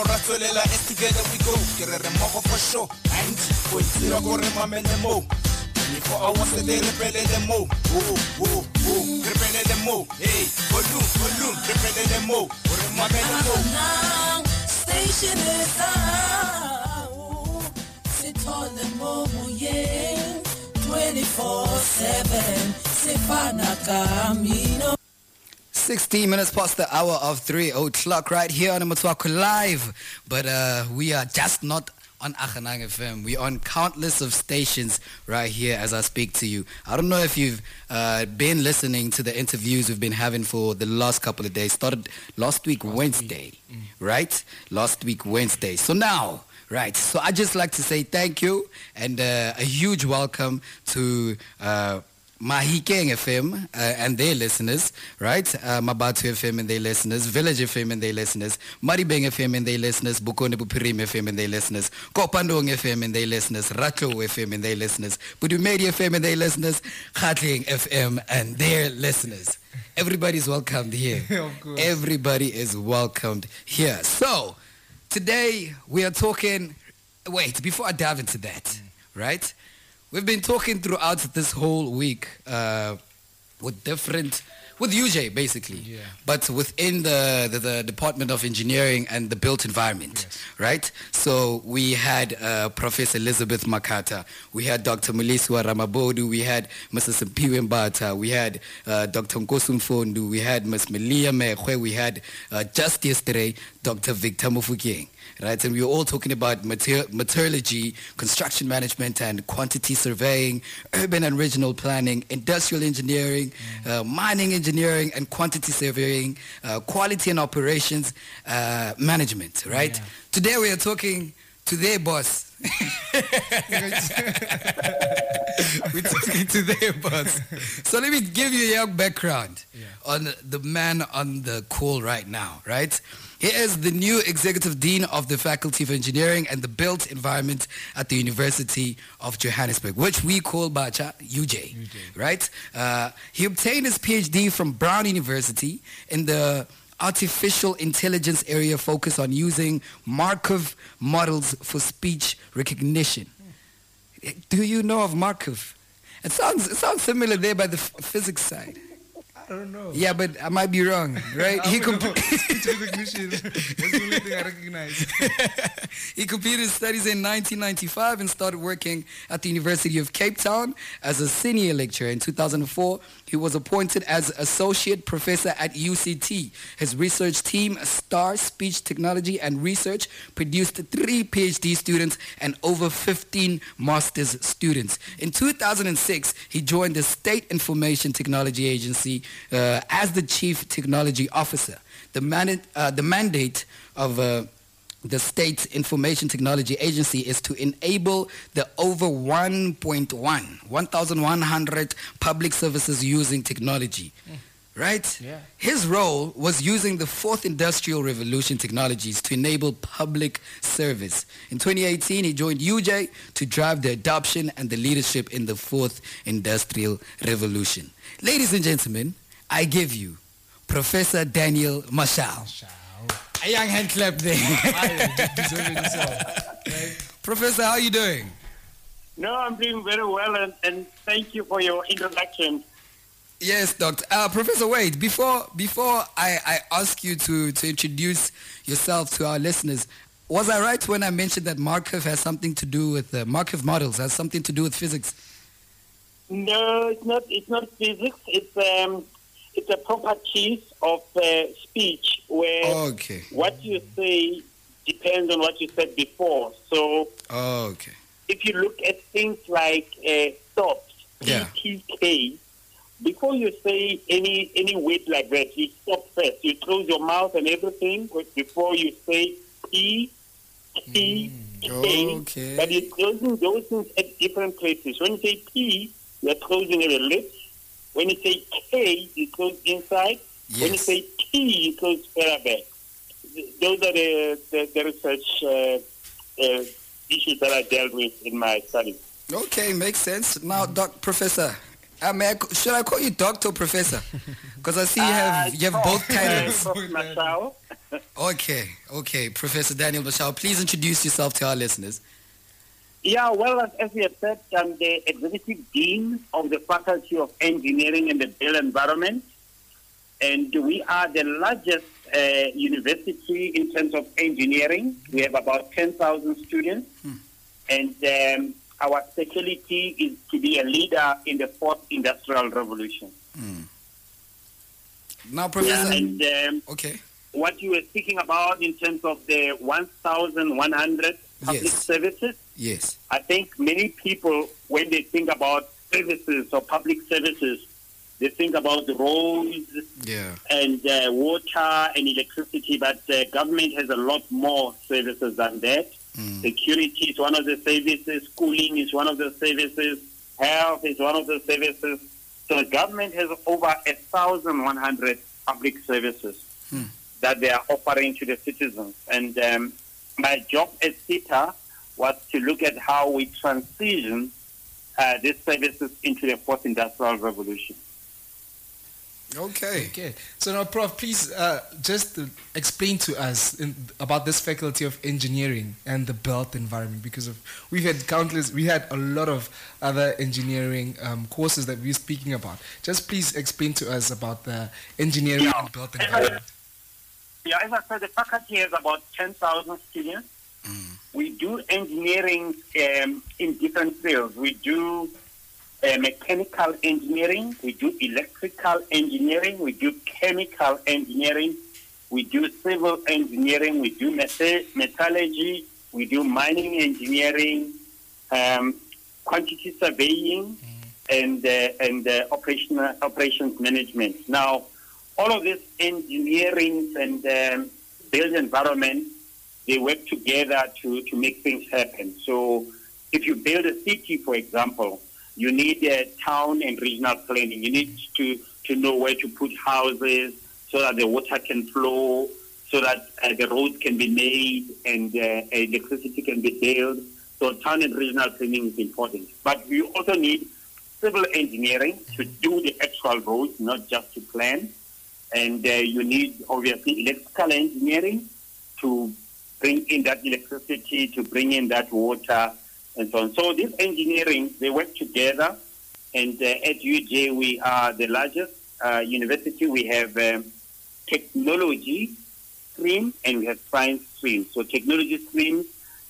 mmogo ra tswelela as together we go ke re re mmogo for sure 90 point zero ko re mamele moo 24 hours a day re pelele moo oh uh, oh uh, oh uh, re pelele moo hey volume volume re pelele moo o re mamele moo Now, station is out. Sithole mo moyeng 24/7 sifana kamino 16 minutes past the hour of 3 o'clock right here on Mutwako Live. But uh, we are just not on Achanang FM. We're on countless of stations right here as I speak to you. I don't know if you've uh, been listening to the interviews we've been having for the last couple of days. Started last week Wednesday, right? Last week Wednesday. So now, right. So I just like to say thank you and uh, a huge welcome to uh, Mahikeng FM uh, and their listeners, right? Uh, Mabatu FM and their listeners, Village FM and their listeners, Maribeng FM and their listeners, Bukone Bupirim FM and their listeners, Kopandong FM and their listeners, Ratlou FM and their listeners, Budumedi FM and their listeners, Khatling FM and their listeners. Everybody's welcomed here. Everybody is welcomed here. So, today we are talking, wait, before I dive into that, right? We've been talking throughout this whole week uh, with different, with UJ basically, Yeah. but within the, the, the Department of Engineering and the built environment, right? So we had uh, Professor Elizabeth Makata, we had Dr. Meliswa Ramabodu, we had Mrs. Mpiwe Mbata, we had uh, Dr. Nkosum Fondu, we had Ms. Melia Mekwe, we had uh, just yesterday Dr. Victor Mufukeng right? And we were all talking about mater- metallurgy, construction management, and quantity surveying, urban and regional planning, industrial engineering, uh, mining engineering, and quantity surveying, uh, quality and operations uh, management, right? Yeah. Today we are talking to their boss. We're talking to their boss. So let me give you a young background Yeah. on the man on the call right now, right? He is the new executive dean of the Faculty of Engineering and the Built Environment at the University of Johannesburg, which we call Bacha UJ, right? Uh, he obtained his PhD from Brown University in the artificial intelligence area focused on using Markov models for speech recognition. Do you know of Markov? It sounds it sounds similar there by the physics side. I don't know. Yeah, but I might be wrong, right? He, don't comp- know. Speech recognition. That's the only thing I recognize. he completed his studies in 1995 and started working at the University of Cape Town as a senior lecturer. In 2004, he was appointed as associate professor at UCT. His research team, STAR Speech Technology and Research, produced three PhD students and over 15 master's students. In 2006, he joined the State Information Technology Agency uh, as the chief technology officer. The, manda- uh, the mandate of uh, the State Information Technology Agency is to enable the over 1.1, 1,100 public services using technology. Right? Yeah. His role was using the fourth industrial revolution technologies to enable public service. In 2018, he joined UJ to drive the adoption and the leadership in the fourth industrial revolution. Ladies and gentlemen, I give you Professor Daniel Mashao. A young hand clap there. I deserve. Right? Professor, how are you doing? No, I'm doing very well, and, and thank you for your introduction. Yes, Doctor. Uh, Professor Wade, before before I, I ask you to, to introduce yourself to our listeners, was I right when I mentioned that Markov has something to do with uh, Markov models has something to do with physics? No, it's not. It's not physics. It's um, it's a properties of uh, speech where Okay. what you say depends on what you said before. So Okay. if you look at things like uh, stops, Yeah. Before you say any any word like that, you stop first. You close your mouth and everything before you say P, T, K. Okay. But you're closing those things at different places. When you say P, you're closing at the lips. When you say K, you close inside. When you say T, you close further back. Those are the, the, the research uh, uh, issues that I dealt with in my studies. Okay, makes sense. Now, Doc, Professor, Uh, may I, c- should I call you doctor or professor? Because I see you have you have both titles. Uh, Okay, okay, Professor Daniel Mashao, please introduce yourself to our listeners. Yeah, well, as, as we have said, I'm the executive dean of the Faculty of Engineering and the Built Environment, and we are the largest uh, university in terms of engineering. We have about 10,000 students, and um, our specialty is to be a leader in the fourth industrial revolution. Now, Yeah, Professor. and um, Okay. what you were speaking about in terms of the 1,100 public Yes. services, Yes. I think many people, when they think about services or public services, they think about the roads Yeah. and uh, water and electricity, but uh, government has a lot more services than that. Mm. Security is one of the services, schooling is one of the services, health is one of the services. So the government has over a thousand one hundred public services Hmm. that they are offering to the citizens. And um, my job as SITA was to look at how we transition uh, these services into the fourth industrial revolution. Okay. Okay. So now, Prof, please uh, just uh, explain to us in, about this faculty of engineering and the built environment because of we've had countless, we had a lot of other engineering um, courses that we're speaking about. Just please explain to us about the engineering Yeah. and built environment. Yeah, as I said, the faculty has about 10,000 students. We do engineering um, in different fields. We do uh, mechanical engineering, we do electrical engineering, we do chemical engineering, we do civil engineering, we do meta- metallurgy, we do mining engineering, um, quantity surveying, and uh, and uh, operational operations management. Now, all of this engineering and um, build environment, they work together to, to make things happen. So if you build a city, for example, you need a town and regional planning. You need to, to know where to put houses so that the water can flow, so that uh, the roads can be made and uh, electricity can be built. So town and regional planning is important. But you also need civil engineering to do the actual roads, not just to plan and uh, you need obviously electrical engineering to bring in that electricity, to bring in that water, and so on. So this engineering, they work together, and uh, at UJ we are the largest uh, university. We have um, technology stream and we have science stream. So technology stream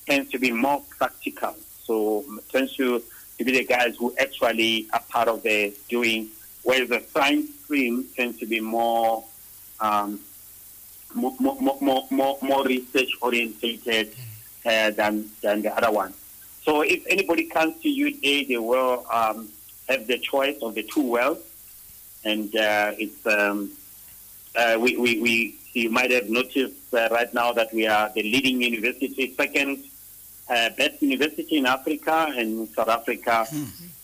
tends to be more practical. So tends to, to be the guys who actually are part of the doing whereas the science tends to be more um, more, more, more, more, more research orientated uh, than, than the other one. So if anybody comes to UJ, they will um, have the choice of the two wells. And uh, it's um, uh, we, we, we you might have noticed uh, right now that we are the leading university, second uh, best university in Africa and South Africa,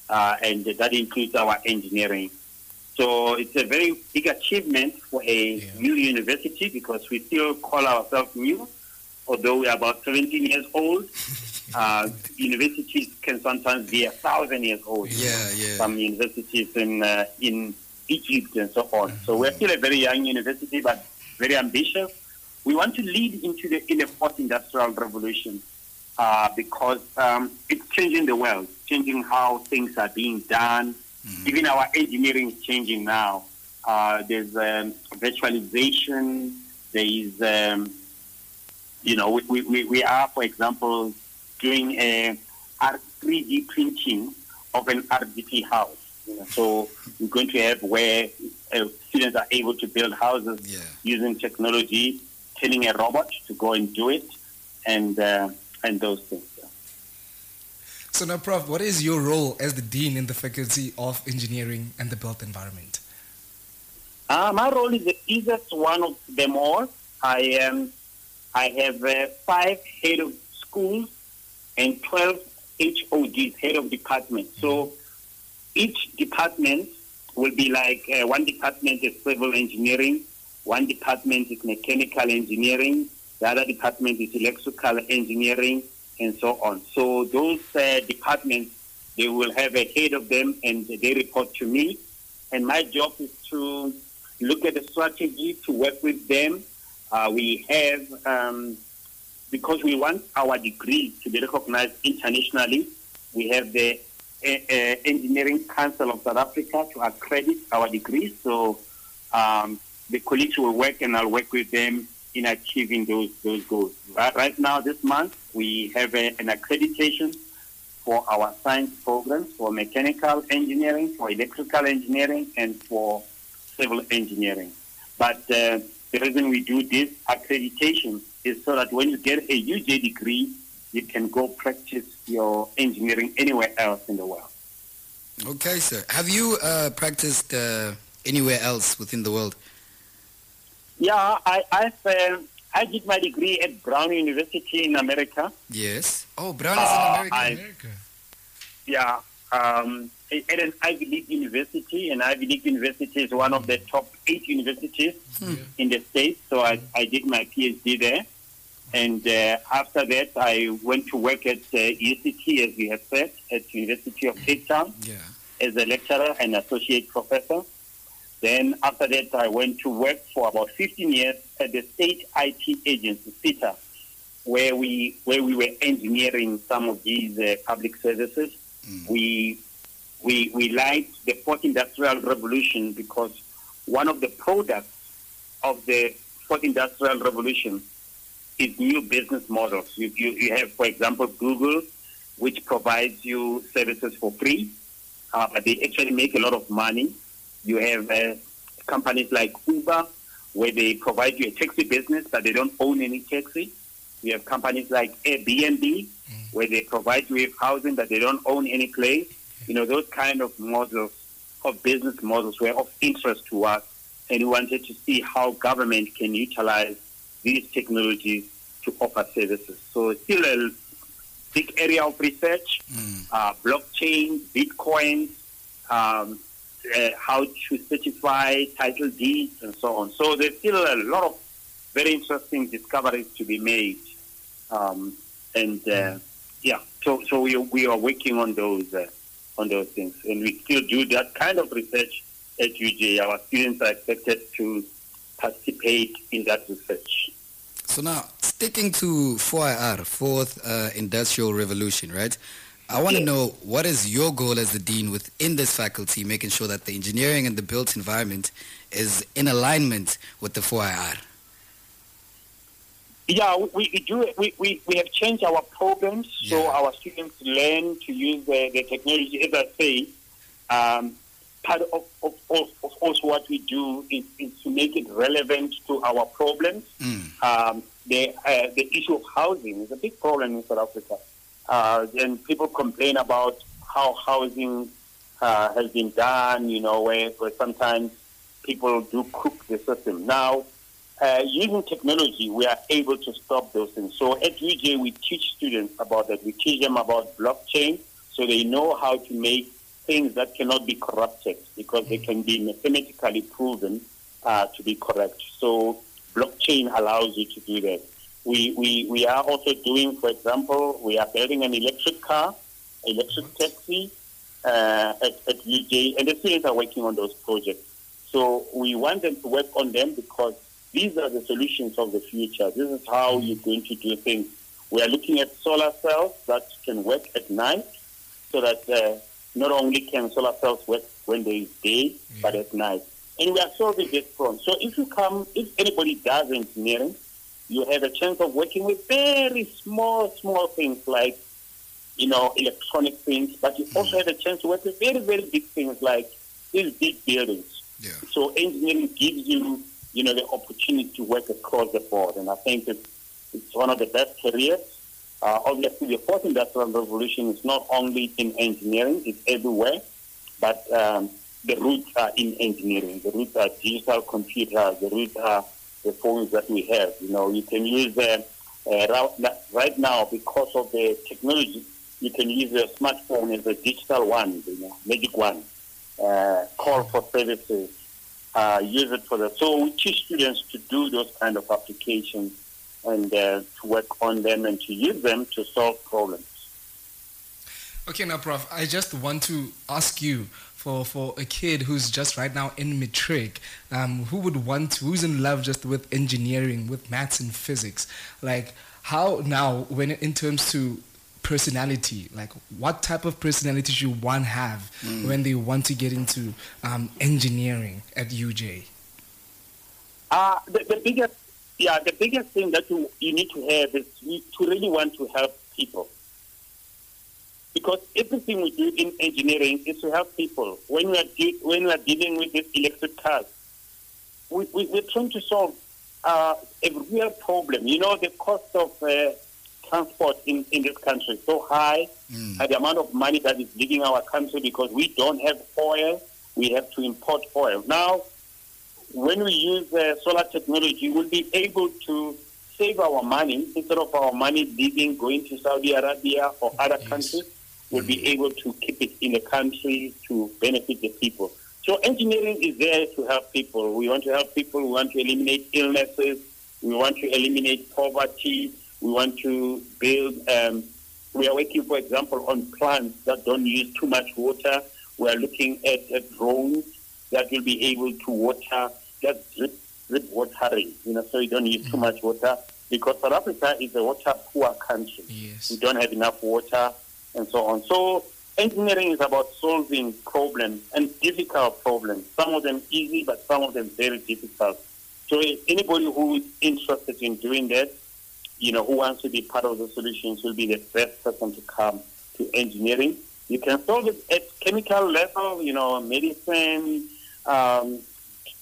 uh, and that includes our engineering. So it's a very big achievement for a new university because we still call ourselves new, although we are about 17 years old. Uh, universities can sometimes be a thousand years old. Yeah, yeah. Some universities in uh, in Egypt and so on. So we're still a very young university, but very ambitious. We want to lead into the in the fourth industrial revolution uh, because um, it's changing the world, changing how things are being done. Even our engineering is changing now. Uh, there's um, virtualization. There is, um, you know, we, we, we are, for example, doing a 3D printing of an RDP house. You know, so we're going to have where uh, students are able to build houses Yeah. using technology, telling a robot to go and do it, and uh, and those things. So now, Prof, what is your role as the dean in the faculty of engineering and the built environment? Uh, my role is the easiest one of them all. I am. I have uh, five head of schools and 12 HODs, head of department. So each department will be like uh, one department is civil engineering, one department is mechanical engineering, the other department is electrical engineering, and so on. So those uh, departments They will have a head of them, and they report to me. And my job is to look at the strategy to work with them. Uh, we have, um, because we want our degree to be recognized internationally, we have the uh, uh, Engineering Council of South Africa to accredit our degrees. So um, the colleagues will work, and I'll work with them in achieving those those goals. Right, right now, this month, we have a, an accreditation for our science programs for mechanical engineering, for electrical engineering, and for civil engineering. But uh, the reason we do this accreditation is so that when you get a UJ degree, you can go practice your engineering anywhere else in the world. Okay, sir. Have you uh, practiced uh, anywhere else within the world? Yeah, I I've, uh, I did my degree at Brown University in America. Yes. Oh, Brown is in Uh, America. I- America. Yeah, um, at an Ivy League university, and Ivy League University is one of the top eight universities in the States. So I, I did my PhD there. And uh, after that, I went to work at uh, UCT, as we have said, at University of Cape Town yeah. as a lecturer and associate professor. Then after that, I went to work for about 15 years at the state IT agency, SITA, where we where we were engineering some of these uh, public services. We we we liked the fourth industrial revolution because one of the products of the fourth industrial revolution is new business models. You, you, you have, for example, Google, which provides you services for free, uh, but they actually make a lot of money. You have uh, companies like Uber, where they provide you a taxi business, but they don't own any taxi. You have companies like Airbnb, where they provide you with housing, but they don't own any place. You know, those kind of models of business models were of interest to us, and we wanted to see how government can utilize these technologies to offer services. So it's still a big area of research, uh, blockchain, Bitcoin, um, uh, how to certify title deeds, and so on. So there's still a lot of very interesting discoveries to be made. Um, and uh, yeah, so so we, we are working on those uh, on those things, and we still do that kind of research at UJ. Our students are expected to participate in that research. So now, sticking to 4IR, Fourth uh, Industrial Revolution, right? I want to Yes. know what is your goal as the dean within this faculty, making sure that the engineering and the built environment is in alignment with the 4IR. Yeah, we, we do. We, we, we have changed our programs so our students learn to use the, the technology. As I say, um, part of, of, of, of course what we do is, is to make it relevant to our problems. Mm. Um, the uh, the issue of housing is a big problem in South Africa, uh, and people complain about how housing uh, has been done. You know, where, where sometimes people do cook the system. Now, uh, using technology, we are able to stop those things. So at UJ, we teach students about that. We teach them about blockchain, so they know how to make things that cannot be corrupted because they can be mathematically proven uh, to be correct. So blockchain allows you to do that. We, we, we are also doing, for example, we are building an electric car, electric taxi uh, at, at UJ, and the students are working on those projects. So we want them to work on them because these are the solutions of the future. This is how you're going to do things. We are looking at solar cells that can work at night so that uh, not only can solar cells work when there is day, but at night. And we are solving this problem. So if you come, if anybody does engineering, you have a chance of working with very small, small things like, you know, electronic things, but you also have a chance to work with very, very big things like these big buildings. Yeah. So engineering gives you, you know, the opportunity to work across the board, and I think it's, it's one of the best careers. Uh, obviously, the fourth industrial revolution is not only in engineering; it's everywhere. But um, the roots are in engineering. The roots are digital computers. The roots are the phones that we have. You know, you can use them uh, right now because of the technology. You can use a smartphone as a digital one, you know, magic one uh, call for services, uh, use it for that. So we teach students to do those kind of applications and uh, to work on them and to use them to solve problems. Okay, now, Prof, I just want to ask you for, for a kid who's just right now in matric, um, who would want, to, who's in love just with engineering, with maths and physics, like how now, when in terms to personality, like what type of personality should one have Mm. when they want to get into um, engineering at UJ? Uh, the, the biggest, yeah, the biggest thing that you, you need to have is to really want to help people. Because everything we do in engineering is to help people. When we are, de- when we are dealing with these electric cars, we, we, we're trying to solve uh, a real problem. You know, the cost of uh, transport in, in this country is so high, Mm. and the amount of money that is leaving our country because we don't have oil, we have to import oil. Now, when we use uh, solar technology, we'll be able to save our money instead of our money leaving, going to Saudi Arabia or other Yes. countries. We'll be able to keep it in the country to benefit the people. So engineering is there to help people. We want to help people. We want to eliminate illnesses. We want to eliminate poverty. We want to build. Um, we are working, for example, on plants that don't use too much water. We are looking at, at drones that will be able to water, just drip, drip watering, you know, so you don't use too much water. Because South Africa is a water poor country. Yes. We don't have enough water and so on. So engineering is about solving problems and difficult problems. Some of them easy, but some of them very difficult. So anybody who is interested in doing that, you know, who wants to be part of the solutions will be the best person to come to engineering. You can solve it at chemical level, you know, medicine, um,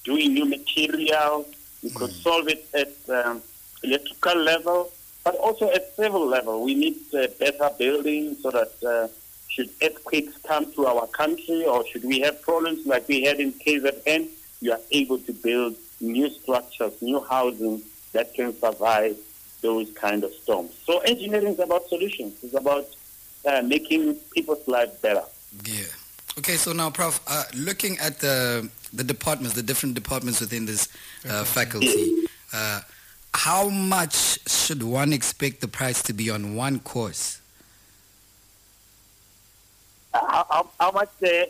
doing new material. You could solve it at um, electrical level, but also at civil level. We need uh, better buildings so that uh, should earthquakes come to our country or should we have problems like we had in KZN, you are able to build new structures, new housing that can survive those kind of storms. So engineering is about solutions. It's about uh, making people's lives better. Yeah. Okay, so now, Prof, uh, looking at the the departments, the different departments within this uh, faculty, uh, how much should one expect the price to be on one course? Uh, how, how, much the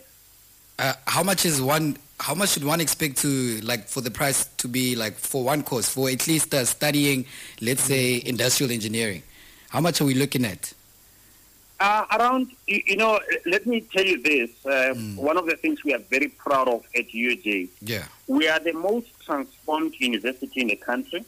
Uh, how much is one? How much should one expect to like for the price to be like for one course for at least uh, studying, let's say, industrial engineering? How much are we looking at? Uh, around, you, you know, let me tell you this. Uh, One of the things we are very proud of at UJ, Yeah. we are the most transformed university in the country.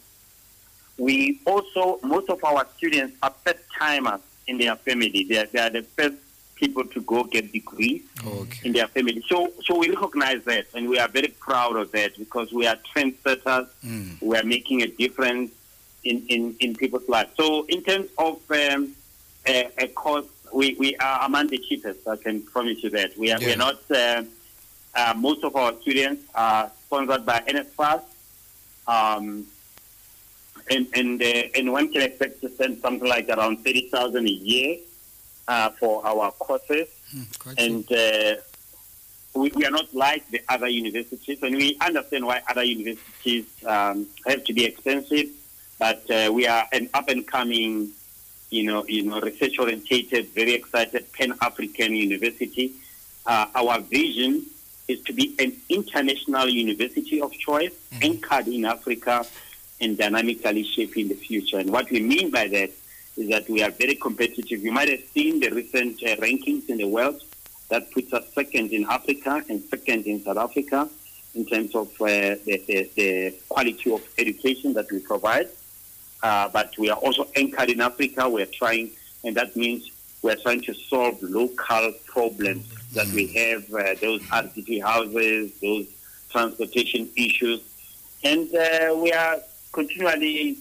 We also, most of our students are first timers in their family. They are, they are the first people to go get degrees Okay. in their family. So, so we recognize that, and we are very proud of that because we are trendsetters. Mm. We are making a difference in, in, in people's lives. So, in terms of um, a, a course, we, we are among the cheapest. I can promise you that. We are, we are not. Uh, uh, most of our students are sponsored by NSFAS. Um, and and uh, and one can expect to spend something like around thirty thousand a year uh, for our courses cheap. and uh, we, we are not like the other universities, and we understand why other universities um, have to be expensive. But uh, we are an up and coming, you know, you know, research orientated, very excited Pan African university. Uh, our vision is to be an international university of choice, anchored in Africa, and dynamically shaping the future. And what we mean by that is that we are very competitive. You might have seen the recent uh, rankings in the world that puts us second in Africa and second in South Africa in terms of uh, the, the, the quality of education that we provide. Uh, but we are also anchored in Africa. We are trying, and that means we are trying to solve local problems that we have, uh, those RDP houses, those transportation issues. And uh, we are continually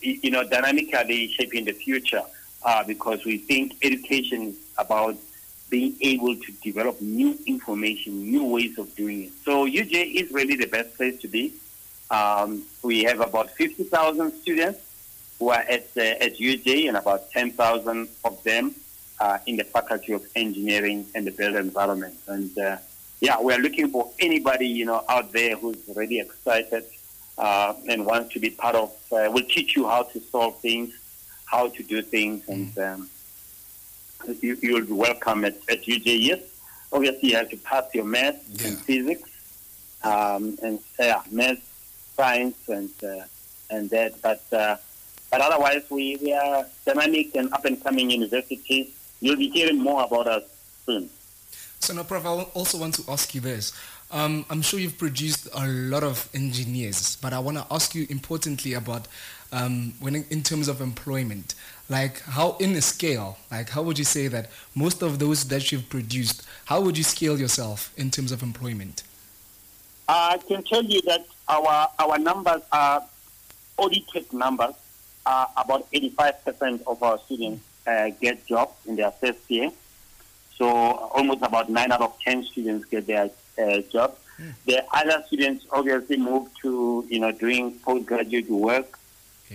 you know, dynamically shaping the future uh, because we think education is about being able to develop new information, new ways of doing it. So UJ is really the best place to be. Um, we have about 50,000 students who are at, uh, at UJ and about 10,000 of them uh, in the Faculty of Engineering and the Built Environment. And uh, yeah, we are looking for anybody, you know, out there who's really excited uh, and wants to be part of, uh, will teach you how to solve things, how to do things, and um, you, you'll be welcome at, at UJS. Obviously, you have to pass your math and physics, um, and yeah, math, science, and uh, and that. But uh, but otherwise, we, we are dynamic and up and coming universities. You'll be hearing more about us soon. So now, Prof, I also want to ask you this. Um, I'm sure you've produced a lot of engineers, but I want to ask you importantly about um, when in, terms of employment, like how in a scale, like how would you say that most of those that you've produced, how would you scale yourself in terms of employment? I can tell you that our our numbers are audited numbers. Uh, about 85% of our students uh, get jobs in their first year. So almost about 9 out of 10 students get their uh, jobs. The other students obviously move to, you know, doing postgraduate work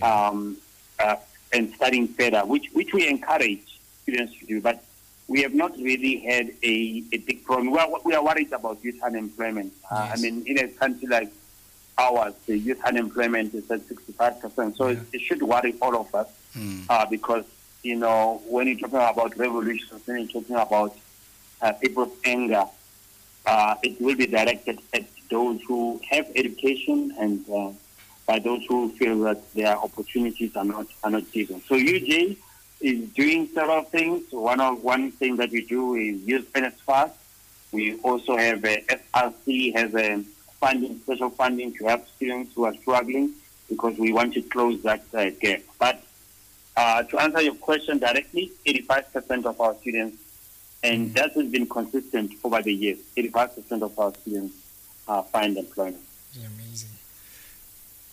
um, uh, and studying further, which, which we encourage students to do. But we have not really had a, a big problem. We are, we are worried about youth unemployment. Uh, I mean, in a country like ours, the youth unemployment is at 65%. So it, it should worry all of us uh, because, you know, when you're talking about revolutions, when you're talking about uh, people's anger, uh, it will be directed at those who have education and uh, by those who feel that their opportunities are not are not given. So UJ is doing several things. One of one thing that we do is use NSFAS. We also have a FRC has a funding, special funding to help students who are struggling because we want to close that uh, gap. But uh, to answer your question directly, 85% of our students, and that has been consistent over the years, 85% of our students uh, find employment. amazing.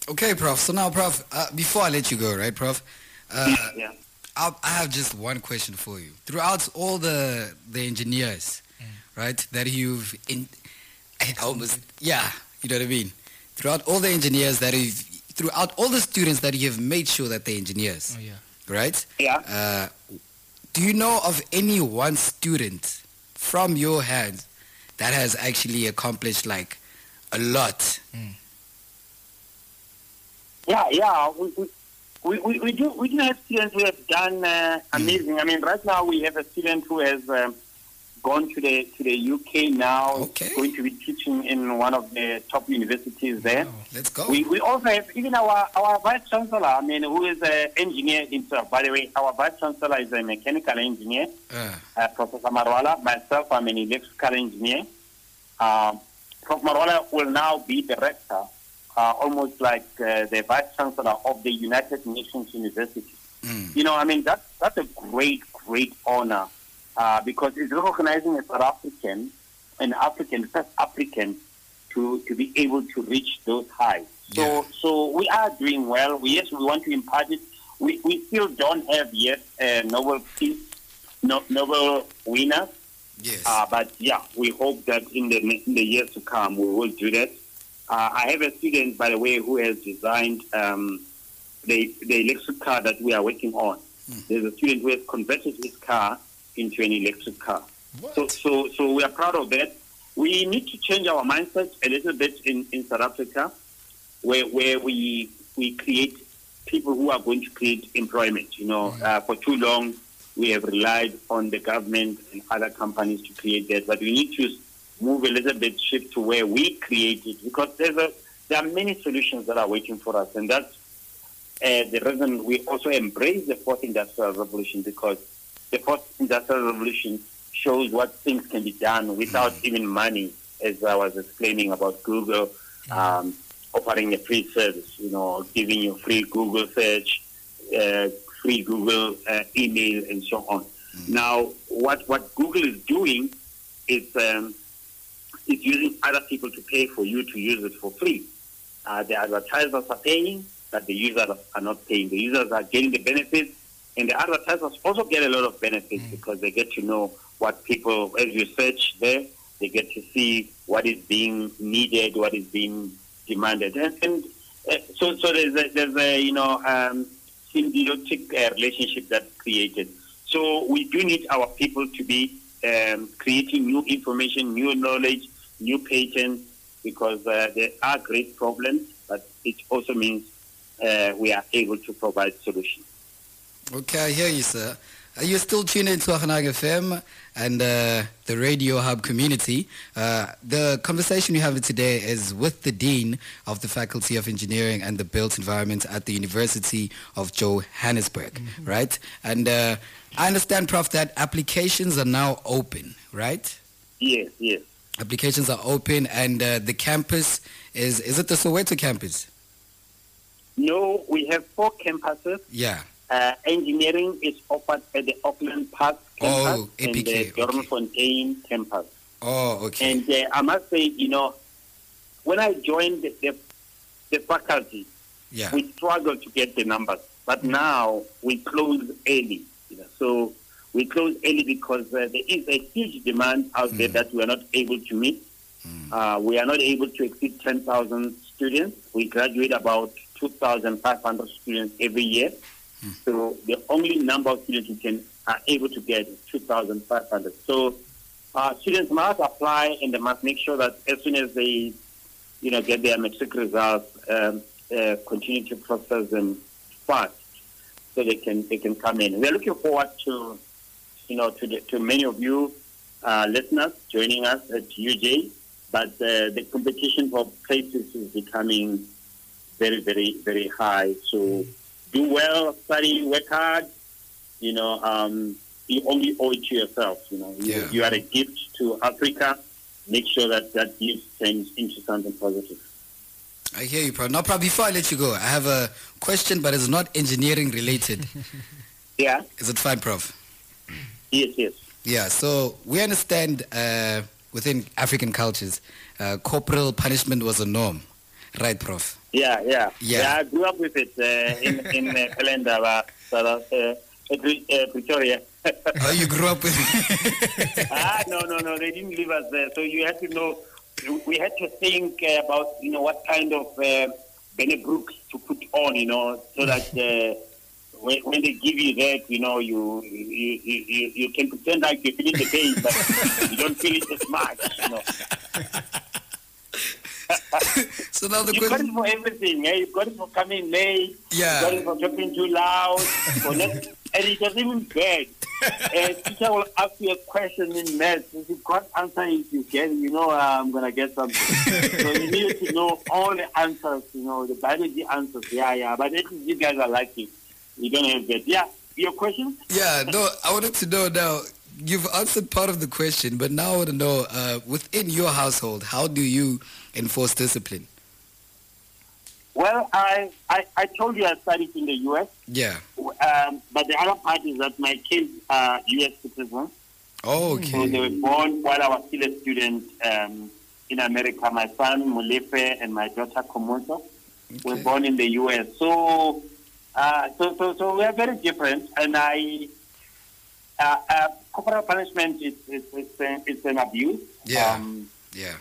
Okay, Prof. So now, Prof, uh, before I let you go, right, Prof? Uh, Yeah. I I have just one question for you. Throughout all the the engineers, right, that you've in, almost yeah, you know what I mean. Throughout all the engineers that you've, throughout all the students that you have made sure that they're engineers, Oh yeah. right? Yeah. Uh, do you know of any one student from your hands that has actually accomplished like a lot? Yeah, yeah. We, we, we, we, do we do have students who have done uh, amazing. I mean, right now we have a student who has um, gone to the to the UK now. Okay. Going to be teaching in one of the top universities there. Let's go. We, we also have even our, our vice chancellor. I mean, who is an engineer himself. By the way, our vice chancellor is a mechanical engineer. Uh, uh, Professor Marwala. Myself, I'm an electrical engineer. Um, Prof. Marwala will now be director, uh, almost like uh, the vice chancellor of the United Nations University. mm, You know, I mean, that's, that's a great, great honor uh, because it's recognizing a South African, an African, first African, to, to be able to reach those heights. So, Yeah. so we are doing well. We, yes, we want to impart it. We, we still don't have yet a Nobel Peace, no, Nobel winner. yes. Uh, but yeah, we hope that in the in the years to come we will do that. Uh, I have a student, by the way, who has designed um, the the electric car that we are working on. There's a student who has converted his car into an electric car. So, so, so we are proud of that. We need to change our mindset a little bit in, in South Africa, where where we we create people who are going to create employment. You know, uh, for too long we have relied on the government and other companies to create that, but we need to move a little bit shift to where we create it because there's a there are many solutions that are waiting for us, and that's uh, the reason we also embrace the fourth industrial revolution because the fourth industrial revolution shows what things can be done without even money, as I was explaining about Google um, offering a free service, you know, giving you free Google search, uh, free Google uh, email, and so on. Now, what, what Google is doing is um, is using other people to pay for you to use it for free. Uh, the advertisers are paying, but the users are not paying. The users are getting the benefits, and the advertisers also get a lot of benefits because they get to know what people, as you search there, they get to see what is being needed, what is being demanded, and, and uh, so so there's a, there's a you know um, symbiotic uh, relationship that's created. So we do need our people to be um, creating new information, new knowledge, new patents, because uh, there are great problems, but it also means uh, we are able to provide solutions. Okay, I hear you, sir. Uh, You're still tuned into Ahanag FM and uh, the Radio Hub community. Uh, the conversation you have today is with the Dean of the Faculty of Engineering and the Built Environment at the University of Johannesburg, right? And uh, I understand, Prof, that applications are now open, right? Yes, yes. Applications are open and uh, the campus is, is it the Soweto campus? No, we have four campuses. Yeah. Uh, engineering is offered at the Auckland Park campus Oh, and the okay. Campus. Oh, okay. And uh, I must say, you know, when I joined the, the, the faculty, yeah. we struggled to get the numbers. But now we close early. You know, so we close early because uh, there is a huge demand out there that we are not able to meet. Uh, we are not able to exceed 10,000 students. We graduate about 2,500 students every year. So the only number of students who can are able to get is 2,500. So uh, students must apply and they must make sure that as soon as they, you know, get their matric results, um, uh, continue to process them fast so they can they can come in. We are looking forward to, you know, to the, to many of you uh, listeners joining us at UJ. But uh, the competition for places is becoming very, very, very high. So do well, study, work hard. You know, um, you only owe it to yourself. You know, you, Yeah. you are a gift to Africa. Make sure that that gift turns into something positive. I hear you, Prof. Now, Prof, before I let you go, I have a question, but it's not engineering related. Yeah. Is it fine, Prof? Yes. Yes. Yeah, so we understand uh, within African cultures, uh, corporal punishment was a norm. Right, Prof? Yeah, yeah, Yeah. I grew up with it uh, in in uh, Calendar, uh, uh, uh, uh, Pretoria. Oh, you grew up with it? ah, no, no, no, they didn't leave us there. So you had to know. We had to think uh, about you know what kind of uh, Brooks to put on, you know, so that. Uh, when, when they give you that, you know, you you, you, you you can pretend like you're feeling the pain, but you don't feel it as much, you know. So now the You've got it for everything. Eh? You've got it for coming late. Yeah. You've got it for talking too loud. for not, and it was even bad. Uh, teacher will ask you a question in maths. If you can't answer it, you can, you know, uh, I'm going to get something. so you need to know all the answers, you know, the biology answers. Yeah, yeah. But at least you guys are lucky. You don't have that. Yeah. Your question? Yeah, no, I wanted to know now. You've answered part of the question, but now I want to know uh, within your household, how do you enforce discipline? Well, I, I, I told you I studied in the U.S. Yeah. Um, but the other part is that my kids are U.S. citizens. Oh, okay. So they okay. were born while I was still a student um, in America. My son Mulefe and my daughter Komoto were born in the U.S. So, uh, so, so, so we are very different. And I, uh, uh, corporal punishment is is, is, uh, is an abuse. Yeah. Um, Yeah.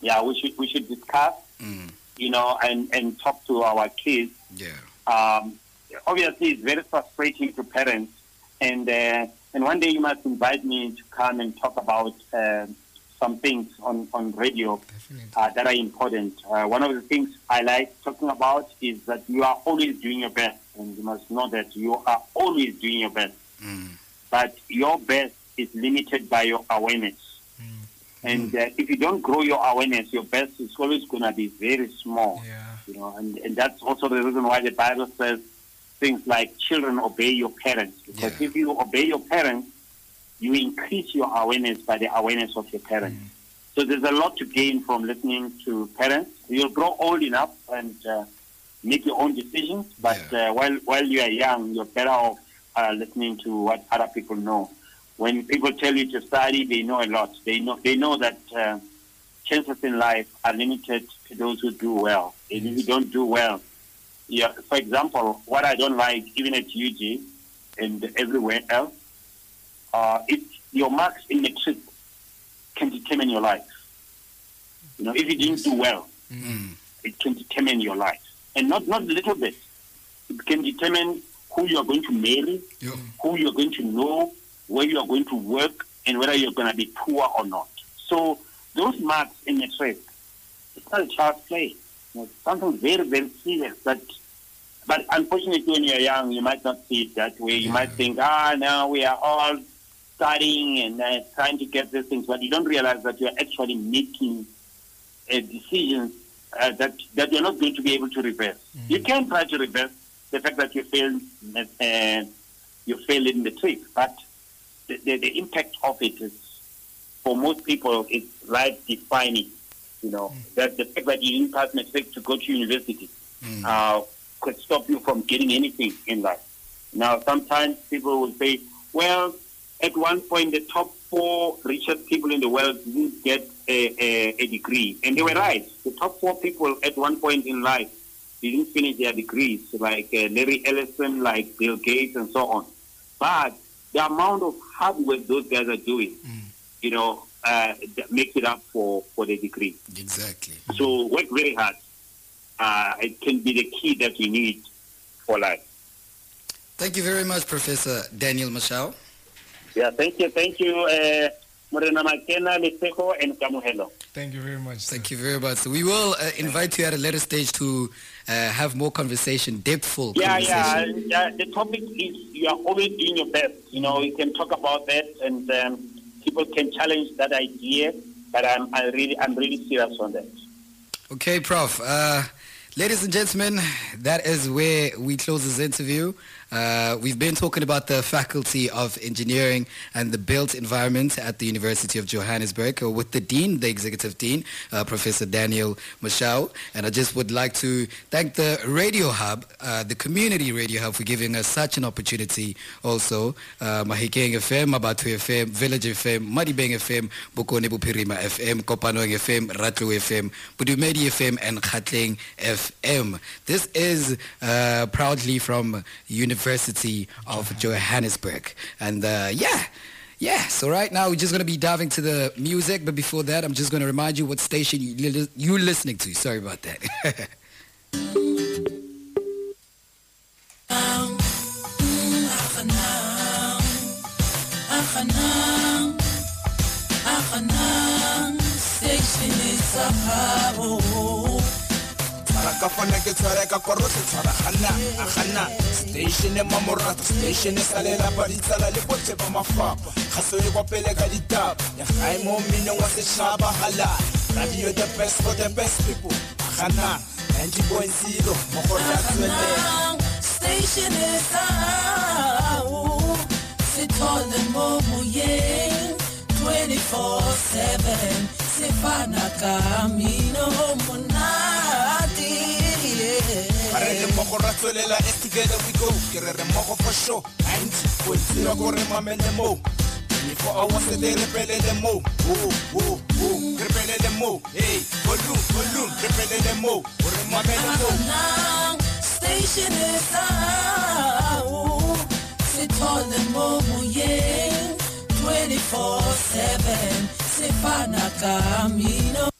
yeah. We should we should discuss, Mm, you know, and and talk to our kids yeah. um, obviously it's very frustrating to parents. And uh, and one day you must invite me to come and talk about uh, some things on, on radio uh, that are important. Uh, one of the things I like talking about is that you are always doing your best, and you must know that you are always doing your best. Mm, But your best is limited by your awareness. And uh, if you don't grow your awareness, your best is always going to be very small Yeah. you know, and, and that's also the reason why the Bible says things like children obey your parents. Because Yeah. if you obey your parents, you increase your awareness by the awareness of your parents. So there's a lot to gain from listening to parents. You'll grow old enough and uh, make your own decisions, but Yeah. uh, while while you are young, you're better off uh, listening to what other people know. When people tell you to study, they know a lot. They know they know that uh, chances in life are limited to those who do well. And if you don't do well, yeah. For example, what I don't like, even at UG and everywhere else, uh, it's your marks in the matric can determine your life. You know, if you didn't do well, mm, it can determine your life, and not not a little bit. It can determine who you are going to marry, Yo. who you are going to know, where you are going to work, and whether you're going to be poor or not. So those marks in matric, it's not a child's play. It's something very, very serious that but unfortunately, when you're young, you might not see it that way. You might think, ah, now we are all studying and uh, trying to get these things, but you don't realize that you're actually making uh, decisions uh, that that you're not going to be able to reverse. You can try to reverse the fact that you failed, uh, you failed in the trick, but the, the, the impact of it is, for most people, it's life defining. You know, that the fact that you didn't pass matric to go to university uh, could stop you from getting anything in life. Now, sometimes people will say, well, at one point, the top four richest people in the world didn't get a, a, a degree. And they were right. The top four people at one point in life didn't finish their degrees, like uh, Larry Ellison, like Bill Gates, and so on. But the amount of hard work those guys are doing, you know, uh, makes it up for, for the degree. Exactly. So work very hard. Uh, it can be the key that you need for life. Thank you very much, Professor Daniel Mashao. Yeah, thank you, thank you, uh, Morena Makena, Lesego, and Kamuhelo. Thank you very much. sir. Thank you very much. We will uh, invite you at a later stage to have more conversation, depthful Yeah, conversation. yeah, yeah. The topic is you are always doing your best. You know, you can talk about that, and um, people can challenge that idea. But I'm, I really, I'm really serious on that. Okay, Prof. Uh, ladies and gentlemen, that is where we close this interview. Uh, we've been talking about the Faculty of Engineering and the built environment at the University of Johannesburg uh, with the Dean, the Executive Dean, uh, Professor Daniel Mashao. And I just would like to thank the Radio Hub, uh, the Community Radio Hub for giving us such an opportunity also. Uh, Mahikeng FM, Mabatu FM, Village FM, Madibeng FM, Bokone Bophirima FM, Kopanong FM, Ratlou FM, Budumedi FM, and Khatleng FM. This is uh, proudly from University of Johannesburg. And uh, yeah, yeah, so right now we're just going to be diving to the music, but before that, I'm just going to remind you what station you you're listening to. Sorry about that. ka fana ke tshware ka korotlhe tshwara gana a gana station e mamorata station e salelapa ditsala le botlhe ba mafapa gaso e kwa pele ka ditaba. Ya gae mo mmineng wa setšhaba hala. Radio the best for the best people. A gana 90.0 mo go tla tswelela. Station is a habo. Sithole mo moyeng. 24/7 sifana kamino monate ba re le mo go ra tswelela as together we go. Ke re re mmogo for sure. 90.0 ko re mamele mo. 24 hours a day re pelele mo. Oh, oh, oh, re pelele mo. Hey volume volume. Re pelele mo. O re mamele mo. Station is habo. Sithole mo moyeng 24/7 sifana kamino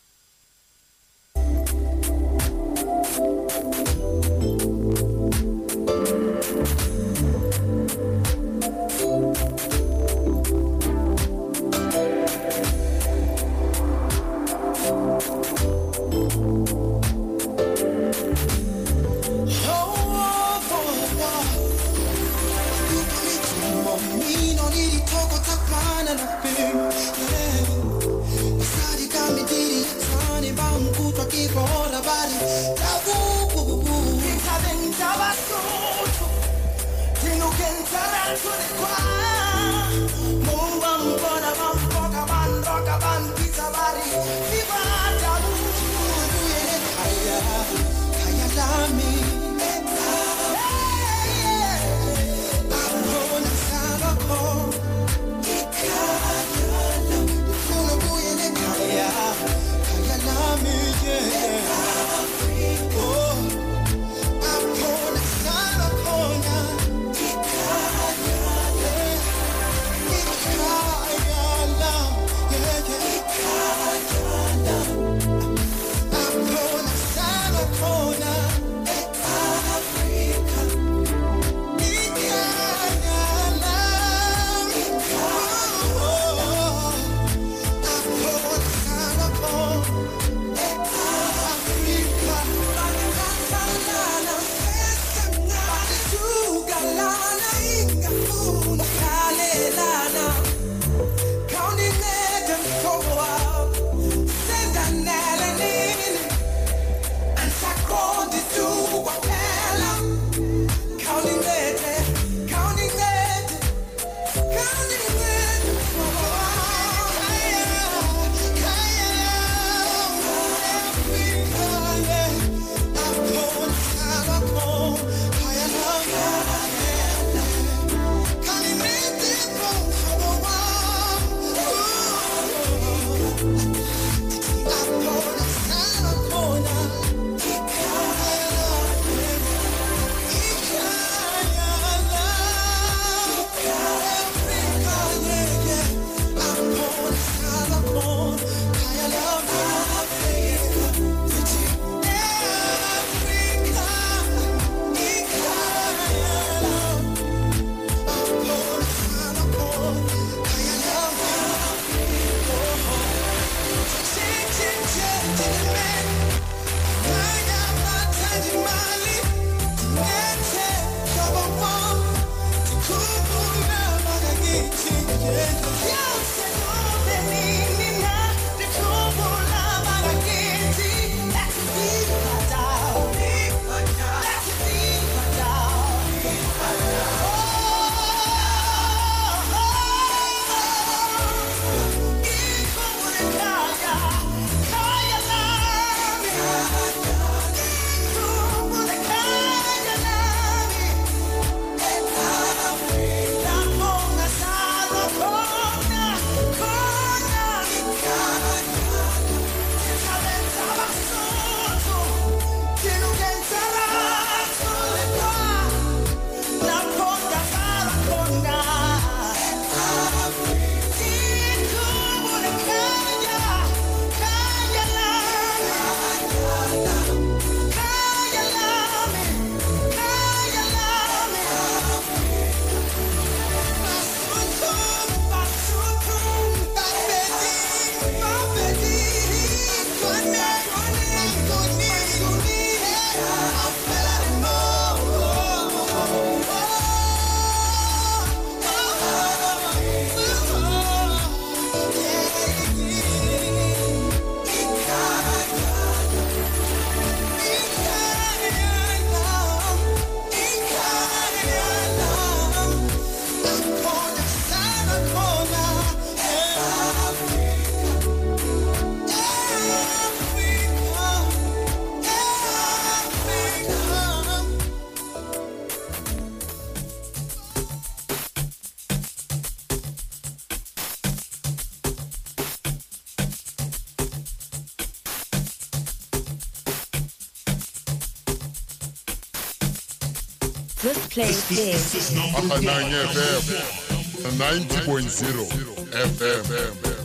This place is Akananye FM 90.0 FM.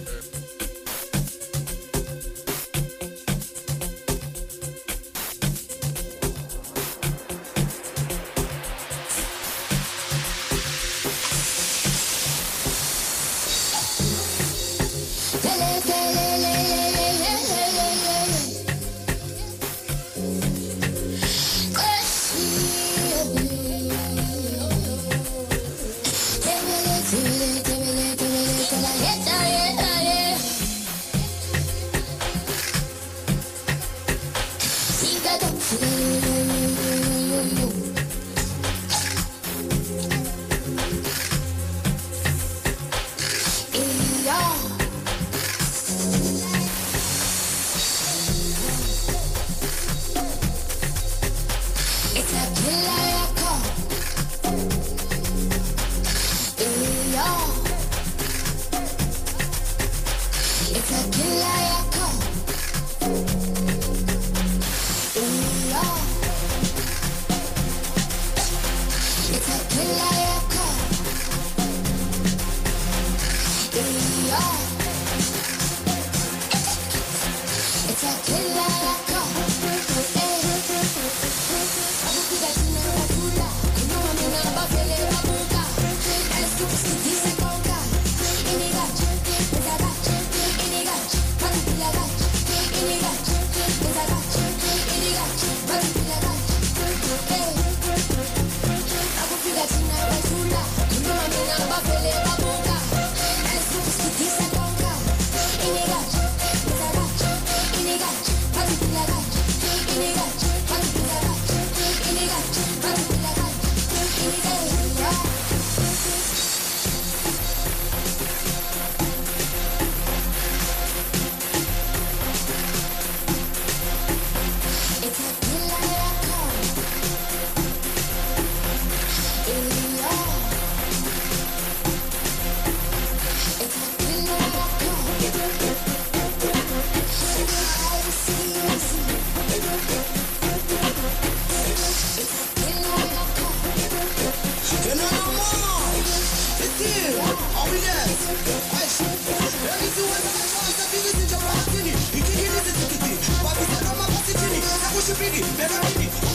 Ongithola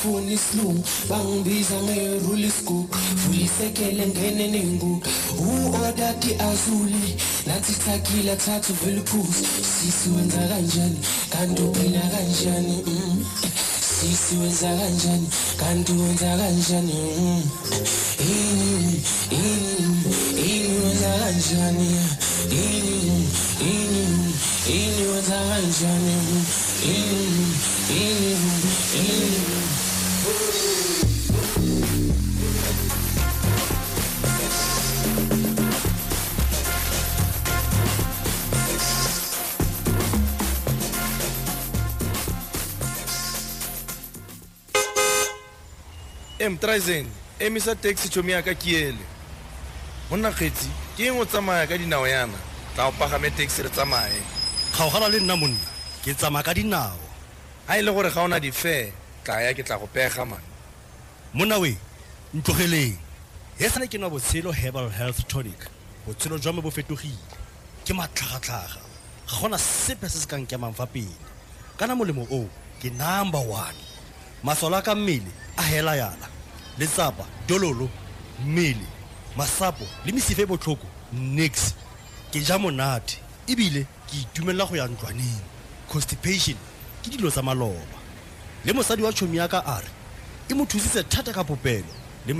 masifuna isilungu bangibiza ngerule isigugu vulisekele ngene nengugu u-odadi azuli? Nathi thakila thathu vele uphuzi sisi wenza kanjani? Kanti uphila kanjani? Mm. sisi wenza kanjani? Kanti wenza kanjani? Mm. ini ini ini wenza kanjani? Ini ini ini wenza kanjani? Mm. ini emtraisen emisa taxi tšhomi ya ka ke ele. Monna kgetsi ke eng o tsamaya ka dinao yana? Tla o pagame taxi re tsamaye. Kgaogana le nna monna. Ke tsamaya ka dinao. Ga e le gore ga o na difair tla ya ke tla go pega man. Monna we ntlogeleng e sane ke nwa botshelo herbal health tonic. Botshelo jwa me bo fetogile. Ke matlhagatlhaga. Ga gona sepe se se ka nkemang fa pele. Kana molemo oo ke number one. Masole a ka mmele a hela yana. Letsapa dololo mmele masapo le mesifa e botlhoko nix. Ke ja monate ebile ke itumelela go ya ntlwaneng. Constipation ke dilo tsa maloba. Le mosadi wa tšhomi ya ka a re e mo thusitse thata ka popelo. Le